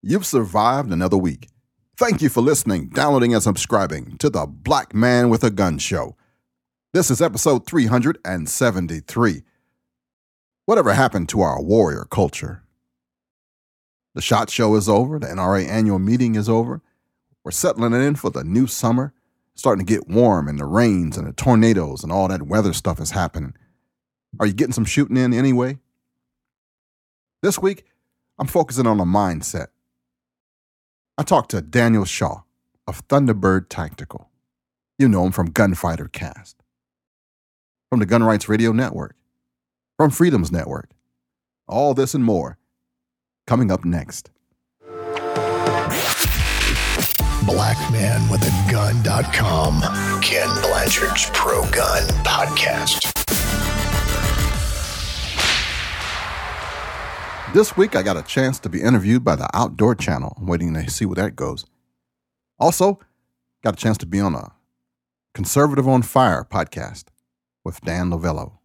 You've survived another week. Thank you for listening, downloading, and subscribing to the Black Man with a Gun Show. This is episode 373. Whatever happened to our warrior culture? The SHOT Show is over, the NRA annual meeting is over. We're settling in for the new summer, starting to get warm, and the rains and the tornadoes and all that weather stuff is happening. Are you getting some shooting in anyway? This week, I'm focusing on a mindset. I talked to Daniel Shaw of Thunderbird Tactical. You know him from Gunfighter Cast, from the Gun Rights Radio Network, from Freedoms Network. All this and more coming up next. BlackManWithAGun.com. Kenn Blanchard's Pro Gun Podcast. This week, I got a chance to be interviewed by the Outdoor Channel. I'm waiting to see where that goes. Also, got a chance to be on a Conservative on Fire podcast with Dan Lovello.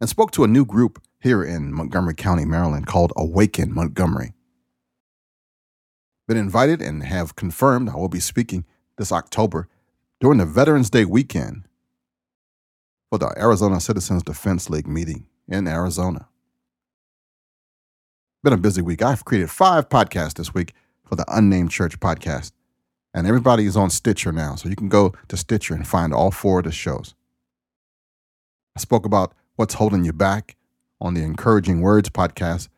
And spoke to a new group here in Montgomery County, Maryland called Awaken Montgomery. Been invited and have confirmed I will be speaking this October during the Veterans Day weekend for the Arizona Citizens Defense League meeting in Arizona. Been a busy week. I've created five podcasts this week for the Unnamed Church podcast. And everybody is on Stitcher now. So you can go to Stitcher and find all four of the shows. I spoke about what's holding you back on the Encouraging Words podcast.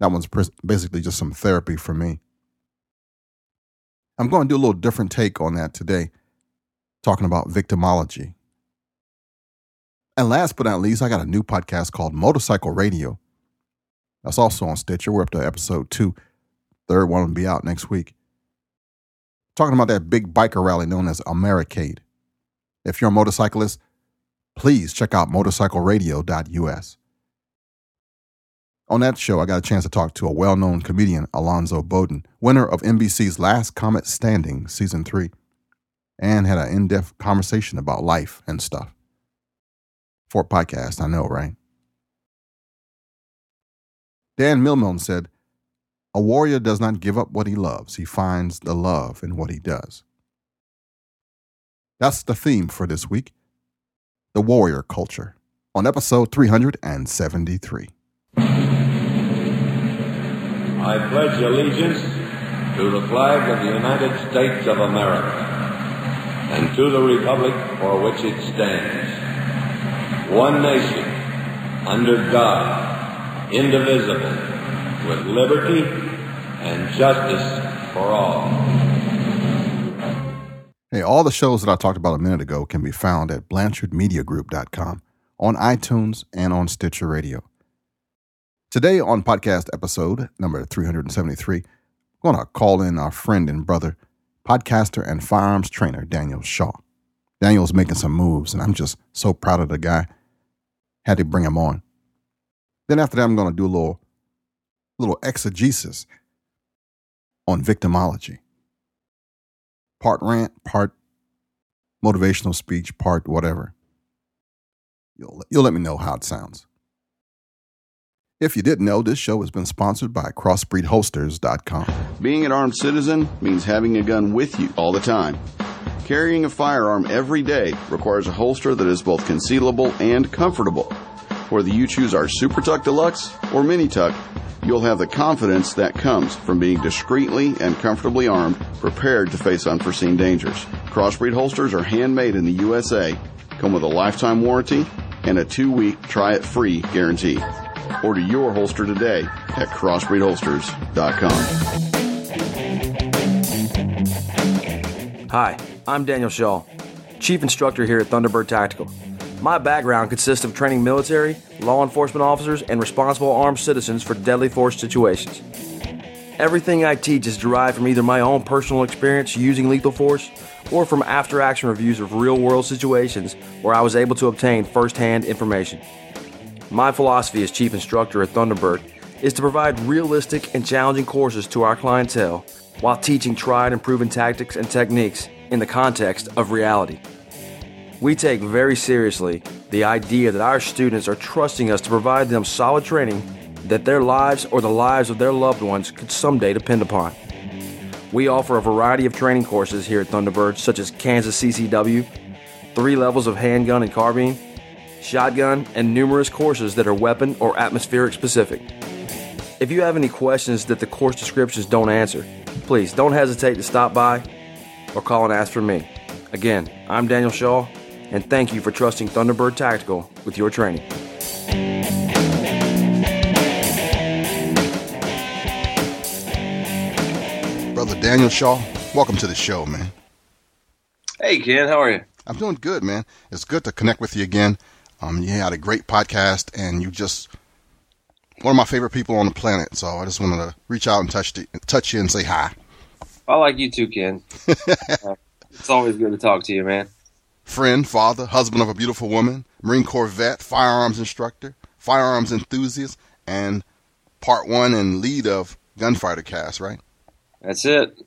That one's basically just some therapy for me. I'm going to do a little different take on that today, talking about victimology. And last but not least, I got a new podcast called Motorcycle Radio. That's also on Stitcher. We're up to episode two. Third one will be out next week. Talking about that big biker rally known as Americade. If you're a motorcyclist, please check out motorcycleradio.us. On that show, I got a chance to talk to a well known comedian, Alonzo Bodden, winner of NBC's Last Comic Standing, Season 3, and had an in depth conversation about life and stuff. For a podcast, I know, right? Dan Millman said, A warrior does not give up what he loves, he finds the love in what he does. That's the theme for this week the warrior culture on episode 373. I pledge allegiance to the flag of the United States of America and to the republic for which it stands, one nation, under God indivisible, with liberty and justice for all. Hey, all the shows that I talked about a minute ago can be found at BlanchardMediaGroup.com, on iTunes, and on Stitcher Radio. Today, on podcast episode number 373, I'm going to call in our friend and brother, podcaster and firearms trainer, Daniel Shaw. Daniel's making some moves, and I'm just so proud of the guy. Had to bring him on. Then after that, I'm going to do a little, little exegesis on victimology. Part rant, part motivational speech, part whatever. You'll, you'll let me know how it sounds. If you didn't know, this show has been sponsored by CrossbreedHolsters.com. Being an armed citizen means having a gun with you all the time. Carrying a firearm every day requires a holster that is both concealable and comfortable. Whether you choose our Super Tuck Deluxe or Mini Tuck, you'll have the confidence that comes from being discreetly and comfortably armed, prepared to face unforeseen dangers. Crossbreed holsters are handmade in the USA, come with a lifetime warranty, and a two-week try-it-free guarantee. Order your holster today at crossbreedholsters.com. Hi, I'm Daniel Shaw, Chief Instructor here at Thunderbird Tactical. My background consists of training military, law enforcement officers, and responsible armed citizens for deadly force situations. Everything I teach is derived from either my own personal experience using lethal force or from after action reviews of real world situations where I was able to obtain first hand information. My philosophy as chief instructor at Thunderbird is to provide realistic and challenging courses to our clientele while teaching tried and proven tactics and techniques in the context of reality. We take very seriously the idea that our students are trusting us to provide them solid training that their lives or the lives of their loved ones could someday depend upon. We offer a variety of training courses here at Thunderbird, such as Kansas CCW, three levels of handgun and carbine, shotgun, and numerous courses that are weapon or atmospheric specific. If you have any questions that the course descriptions don't answer, please don't hesitate to stop by or call and ask for me. Again, I'm Daniel Shaw, and thank you for trusting Thunderbird Tactical with your training. Brother Daniel Shaw, welcome to the show, man. Hey, Kenn, how are you? I'm doing good, man. It's good to connect with you again. Um, you had a great podcast, and you just one of my favorite people on the planet. So I just wanted to reach out and touch the, touch you and say hi. I like you too, Kenn. uh, it's always good to talk to you, man. Friend, father, husband of a beautiful woman, Marine Corps vet, firearms instructor, firearms enthusiast, and part one and lead of Gunfighter Cast, right? That's it.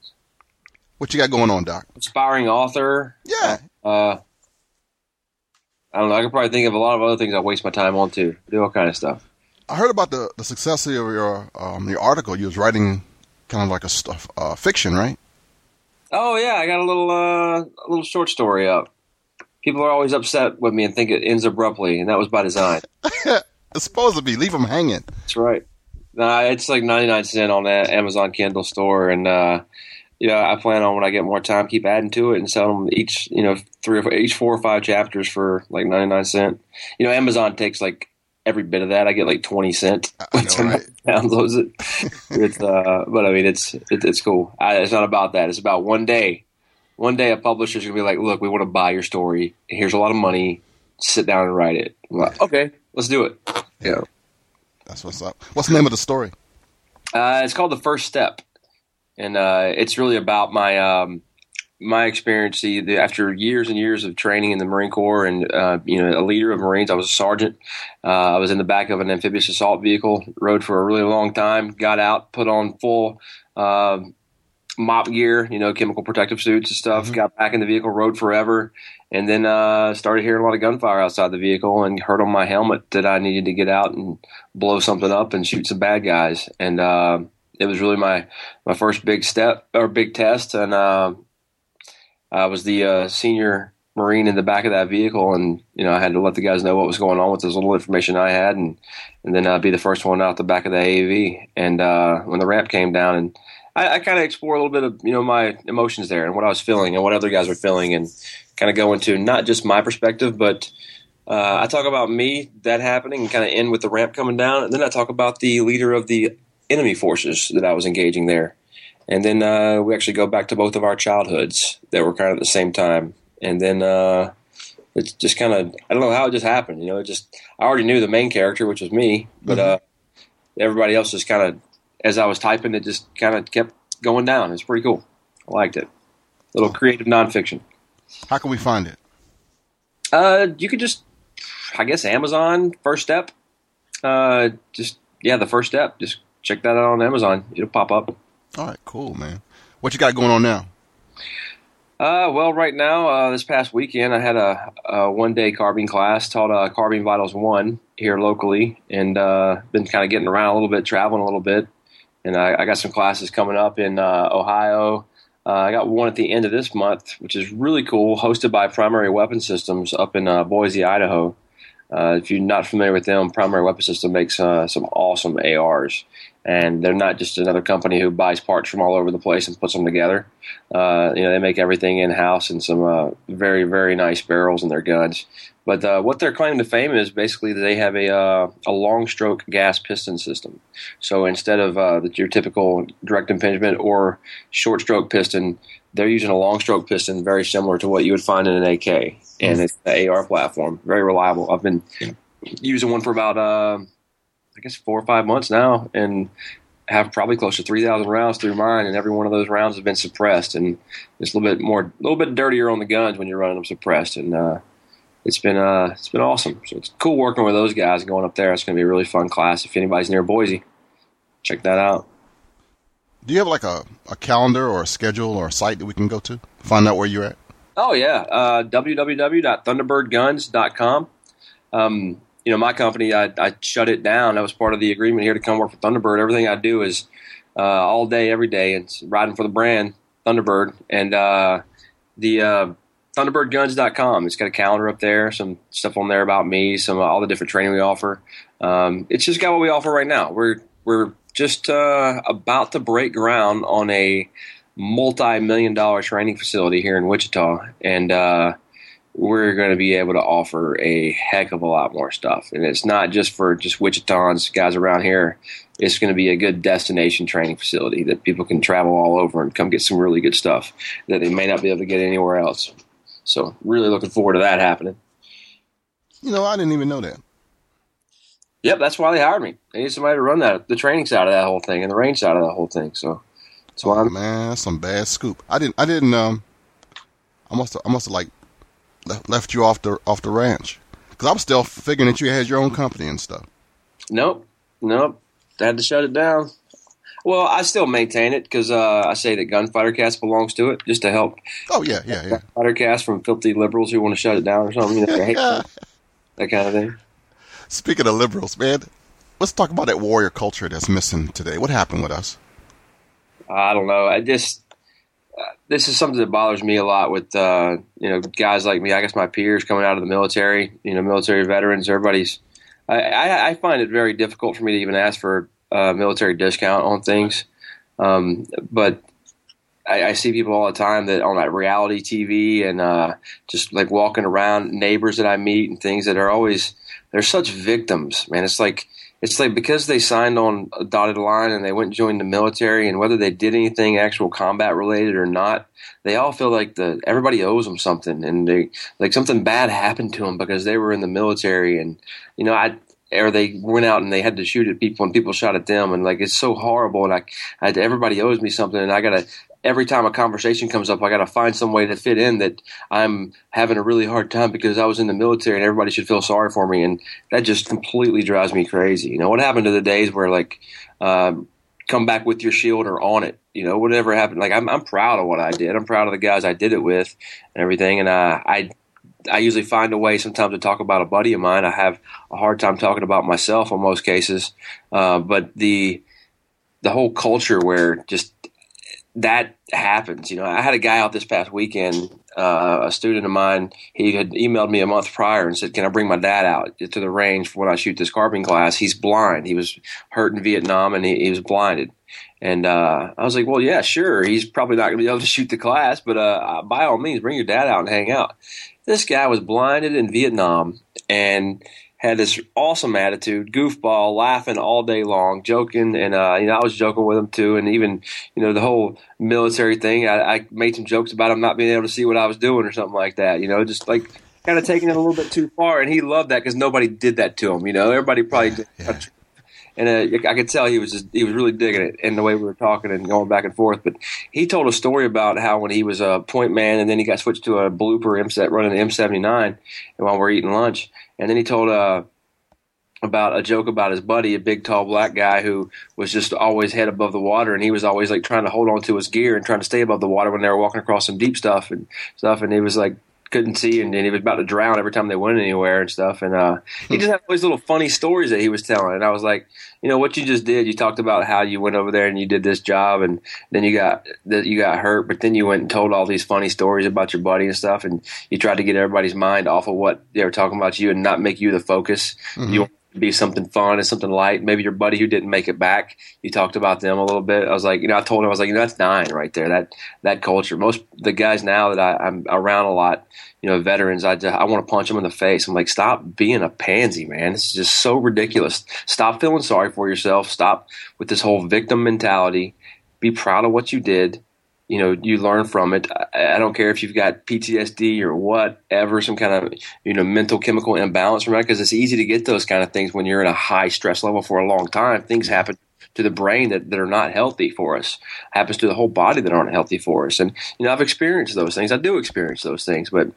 What you got going on, Doc? Inspiring author. Yeah. Uh, I don't know. I could probably think of a lot of other things I waste my time on too. Do all kind of stuff. I heard about the, the success of your um, your article. You was writing kind of like a stuff uh, fiction, right? Oh yeah, I got a little uh, a little short story up. People are always upset with me and think it ends abruptly, and that was by design. it's supposed to be. Leave them hanging. That's right. Nah, it's like ninety nine cent on that Amazon Kindle store, and uh, you know, I plan on when I get more time, keep adding to it and sell them each, you know, three or four, each four or five chapters for like ninety nine cent. You know, Amazon takes like every bit of that. I get like twenty cent I know, right? downloads it. it's, uh, but I mean, it's it, it's cool. I, it's not about that. It's about one day. One day, a publisher's gonna be like, "Look, we want to buy your story. Here's a lot of money. Sit down and write it." Like, okay, let's do it. Yeah. That's what's up. What's the name of the story? Uh, it's called the first step, and uh, it's really about my um, my experience. The, after years and years of training in the Marine Corps, and uh, you know, a leader of Marines, I was a sergeant. Uh, I was in the back of an amphibious assault vehicle, rode for a really long time. Got out, put on full. MOPP gear, you know, chemical protective suits and stuff. Mhm. Got back in the vehicle, rode forever, and then uh, started hearing a lot of gunfire outside the vehicle, and heard on my helmet that I needed to get out and blow something up and shoot some bad guys. And uh, it was really my my first big step or big test, and uh, I was the uh, senior Marine in the back of that vehicle, and you know I had to let the guys know what was going on with as little information I had, and and then i'd be the first one out the back of the AAV. And uh, when the ramp came down, and I, I kind of explore a little bit of you know my emotions there and what I was feeling and what other guys were feeling, and kind of go into not just my perspective, but uh, I talk about me that happening and kind of end with the ramp coming down, and then I talk about the leader of the enemy forces that I was engaging there, and then uh, we actually go back to both of our childhoods that were kind of at the same time, and then uh, it's just kind of I don't know how it just happened, you know, it just I already knew the main character, which was me, but uh, everybody else just kind of as I was typing, it just kind of kept going down. It's pretty cool. I liked it. A Little creative nonfiction. How can we find it? Uh, you could just, I guess, Amazon First Step. Uh, just yeah, the first step. Just check that out on Amazon. It'll pop up. All right, cool, man. What you got going on now? Uh, well, right now, uh, this past weekend, I had a, a one day carbine class taught uh, Carbine Vitals 1 here locally, and uh, been kind of getting around a little bit, traveling a little bit. And I, I got some classes coming up in uh, Ohio. Uh, I got one at the end of this month, which is really cool, hosted by Primary Weapon Systems up in uh, Boise, Idaho. Uh, if you're not familiar with them, Primary Weapon System makes uh, some awesome ARs, and they're not just another company who buys parts from all over the place and puts them together. Uh, you know, they make everything in house and some very very nice barrels in their guns. But uh, what their claim to fame is basically they have a uh, a long stroke gas piston system. So instead of uh, the, your typical direct impingement or short stroke piston, they're using a long stroke piston very similar to what you would find in an AK, and it's the AR platform. Very reliable. I've been using one for about uh, I guess four or five months now, and have probably close to three thousand rounds through mine, and every one of those rounds has been suppressed, and it's a little bit more, a little bit dirtier on the guns when you're running them suppressed, and uh, it's been uh, it's been awesome. So it's cool working with those guys going up there. It's going to be a really fun class. If anybody's near Boise, check that out. Do you have like a, a calendar or a schedule or a site that we can go to find out where you're at? Oh yeah, uh, www.thunderbirdguns.com. Um, you know, my company, I, I shut it down. That was part of the agreement here to come work for Thunderbird. Everything I do is uh, all day, every day. It's riding for the brand Thunderbird, and uh, the uh, ThunderbirdGuns.com. It's got a calendar up there, some stuff on there about me, some all the different training we offer. Um, it's just got what we offer right now. We're we're just uh, about to break ground on a multi-million dollar training facility here in Wichita, and uh, we're going to be able to offer a heck of a lot more stuff. And it's not just for just Wichitans, guys around here. It's going to be a good destination training facility that people can travel all over and come get some really good stuff that they may not be able to get anywhere else. So, really looking forward to that happening. You know, I didn't even know that. Yep, that's why they hired me. They need somebody to run that, the training side of that whole thing and the range side of that whole thing. So, that's why Oh, I'm. man, that's some bad scoop. I didn't. I didn't. Um, I must. I must have like left, left you off the off the ranch because I'm still figuring that you had your own company and stuff. Nope, nope. I had to shut it down. Well, I still maintain it because uh, I say that Gunfighter Cast belongs to it, just to help Oh yeah, yeah, yeah. Gunfighter Cast from filthy liberals who want to shut it down or something. You know, that kind of thing. Speaking of liberals, man, let's talk about that warrior culture that's missing today. What happened with us? I don't know. I just uh, this is something that bothers me a lot with uh, you know guys like me. I guess my peers coming out of the military, you know, military veterans. Everybody's. I, I, I find it very difficult for me to even ask for a military discount on things, um, but I, I see people all the time that on that reality TV and uh, just like walking around, neighbors that I meet and things that are always they're such victims, man. It's like it's like because they signed on a dotted line and they went and joined the military, and whether they did anything actual combat related or not, they all feel like the everybody owes them something, and they like something bad happened to them because they were in the military, and you know I. Or they went out and they had to shoot at people, and people shot at them, and like it's so horrible. And I, I everybody owes me something, and I gotta every time a conversation comes up, I got to find some way to fit in that I'm having a really hard time because I was in the military and everybody should feel sorry for me. And that just completely drives me crazy. You know, what happened to the days where like, um, come back with your shield or on it, you know, whatever happened. Like I'm, I'm proud of what I did. I'm proud of the guys I did it with and everything. And, uh, I, I usually find a way sometimes to talk about a buddy of mine. I have a hard time talking about myself in most cases. Uh, but the, the whole culture where just that happens. You know, I had a guy out this past weekend, uh, a student of mine. He had emailed me a month prior and said, "Can I bring my dad out to the range for when I shoot this carbine class?" He's blind. He was hurt in Vietnam and he, he was blinded. And uh, I was like, "Well, yeah, sure. He's probably not going to be able to shoot the class, but uh, by all means, bring your dad out and hang out." This guy was blinded in Vietnam and had this awesome attitude, goofball, laughing all day long, joking, and uh, you know I was joking with him too, and even you know the whole military thing. I, I made some jokes about him not being able to see what I was doing or something like that. You know, just like kind of taking it a little bit too far, and he loved that because nobody did that to him. You know, everybody probably did. Yeah. And uh, I could tell he was just, he was really digging it in the way we were talking and going back and forth. But he told a story about how when he was a point man and then he got switched to a blooper M set running the M79 and while we're eating lunch, and then he told uh, about a joke about his buddy, a big tall black guy who was just always head above the water, and he was always like trying to hold on to his gear and trying to stay above the water when they were walking across some deep stuff and stuff, and he was like couldn't see and, and he was about to drown every time they went anywhere and stuff. And uh he just had all these little funny stories that he was telling. And I was like you know what you just did you talked about how you went over there and you did this job and then you got that you got hurt but then you went and told all these funny stories about your buddy and stuff and you tried to get everybody's mind off of what they were talking about you and not make you the focus you it to be something fun and something light maybe your buddy who didn't make it back you talked about them a little bit I was like you know I told him I was like you know that's dying right there that that culture most the guys now that I, I'm around a lot you know, veterans, I, just, I want to punch them in the face. I'm like, stop being a pansy, man. This is just so ridiculous. Stop feeling sorry for yourself. Stop with this whole victim mentality. Be proud of what you did. You know, you learn from it. I, I don't care if you've got PTSD or whatever, some kind of, you know, mental chemical imbalance from that, because it's easy to get those kind of things when you're in a high stress level for a long time. Things happen to the brain that, that are not healthy for us. Happens to the whole body that aren't healthy for us. And you know i've experienced those things. I do experience those things. But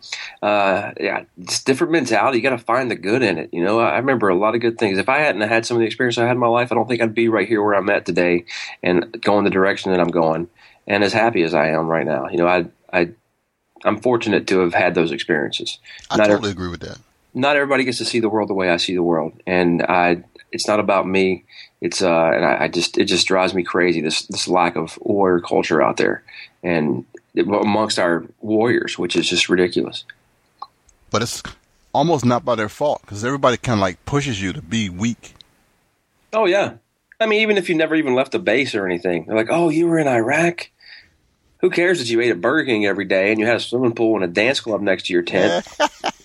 uh, yeah it's different mentality. You got to find the good in it you know? I remember a lot of good things. If i hadn't had some of the experience i had in my life i don't think i'd be right here where i'm at today and going the direction that i'm going and as happy as i am right now you know i i i'm fortunate to have had those experiences I Not totally agree with that. not everybody gets to see the world the way I see the world, and I it's not about me. It's uh, and I, I just it just drives me crazy this this lack of warrior culture out there, and amongst our warriors, which is just ridiculous. But it's almost not by their fault because everybody kind of like pushes you to be weak. Oh yeah, I mean, even if you never even left a base or anything, they're like, "Oh, you were in Iraq." Who cares that you ate at Burger King every day and you had a swimming pool and a dance club next to your tent?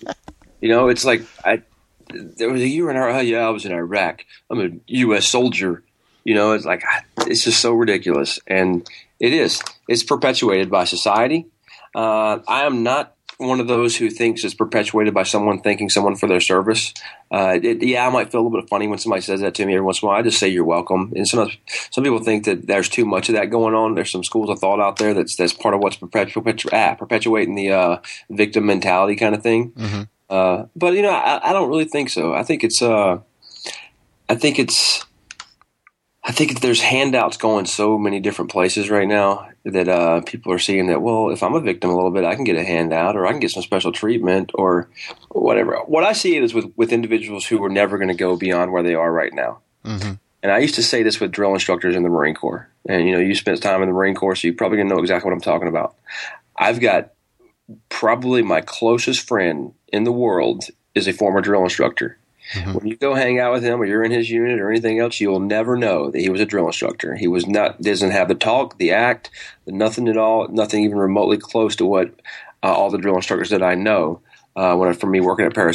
you know, it's like I there was a year in Iraq. Oh, yeah, I was in Iraq. I'm a U.S. soldier. You know, it's like it's just so ridiculous, and it is. It's perpetuated by society. Uh, I am not one of those who thinks it's perpetuated by someone thanking someone for their service. Uh, it, yeah, I might feel a little bit funny when somebody says that to me every once in a while. I just say you're welcome. And sometimes some people think that there's too much of that going on. There's some schools of thought out there that's that's part of what's perpetu- perpetu- ah, perpetuating the uh, victim mentality kind of thing. Mm-hmm. Uh, but you know, I, I, don't really think so. I think it's uh, I think it's I think there's handouts going so many different places right now that uh, people are seeing that. Well, if I'm a victim a little bit, I can get a handout, or I can get some special treatment, or whatever. What I see it is with with individuals who are never going to go beyond where they are right now. Mm-hmm. And I used to say this with drill instructors in the Marine Corps. And you know, you spent time in the Marine Corps, so you probably gonna know exactly what I'm talking about. I've got probably my closest friend in the world is a former drill instructor. Mm-hmm. When you go hang out with him or you're in his unit or anything else, you will never know that he was a drill instructor. He was not doesn't have the talk, the act, the nothing at all, nothing even remotely close to what uh, all the drill instructors that I know. Uh, when from me working at Parris